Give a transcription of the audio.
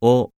お